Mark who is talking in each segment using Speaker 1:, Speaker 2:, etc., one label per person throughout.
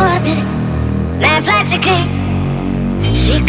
Speaker 1: vorbele Mi-ai aflat secret Și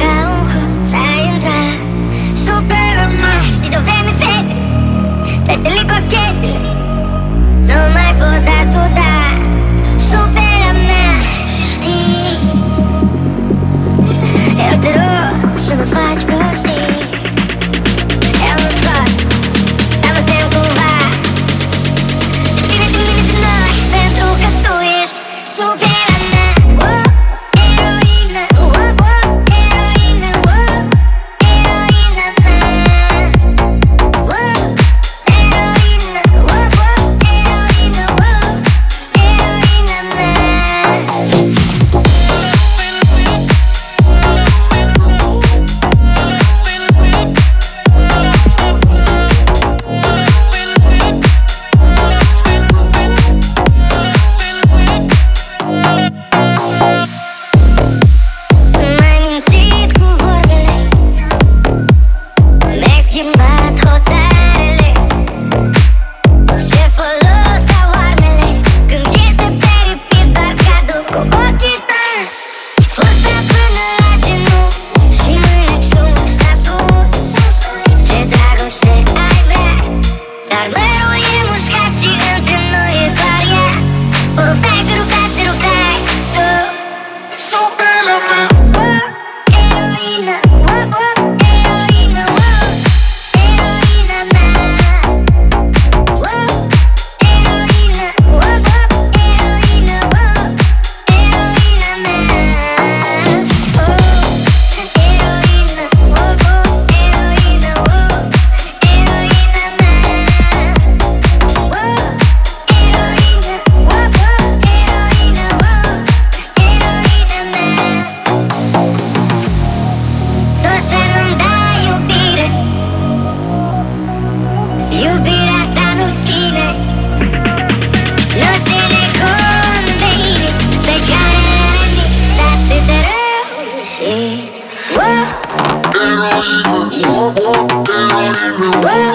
Speaker 1: Heroína, guap, guap, heroína,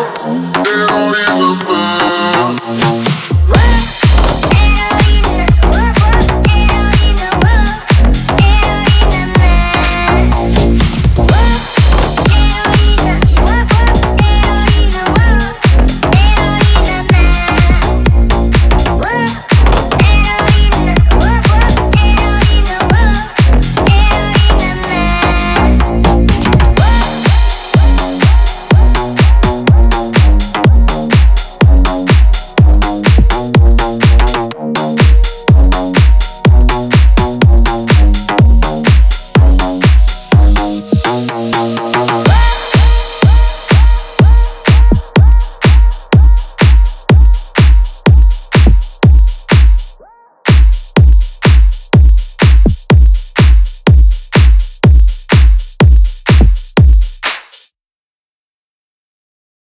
Speaker 1: heroína.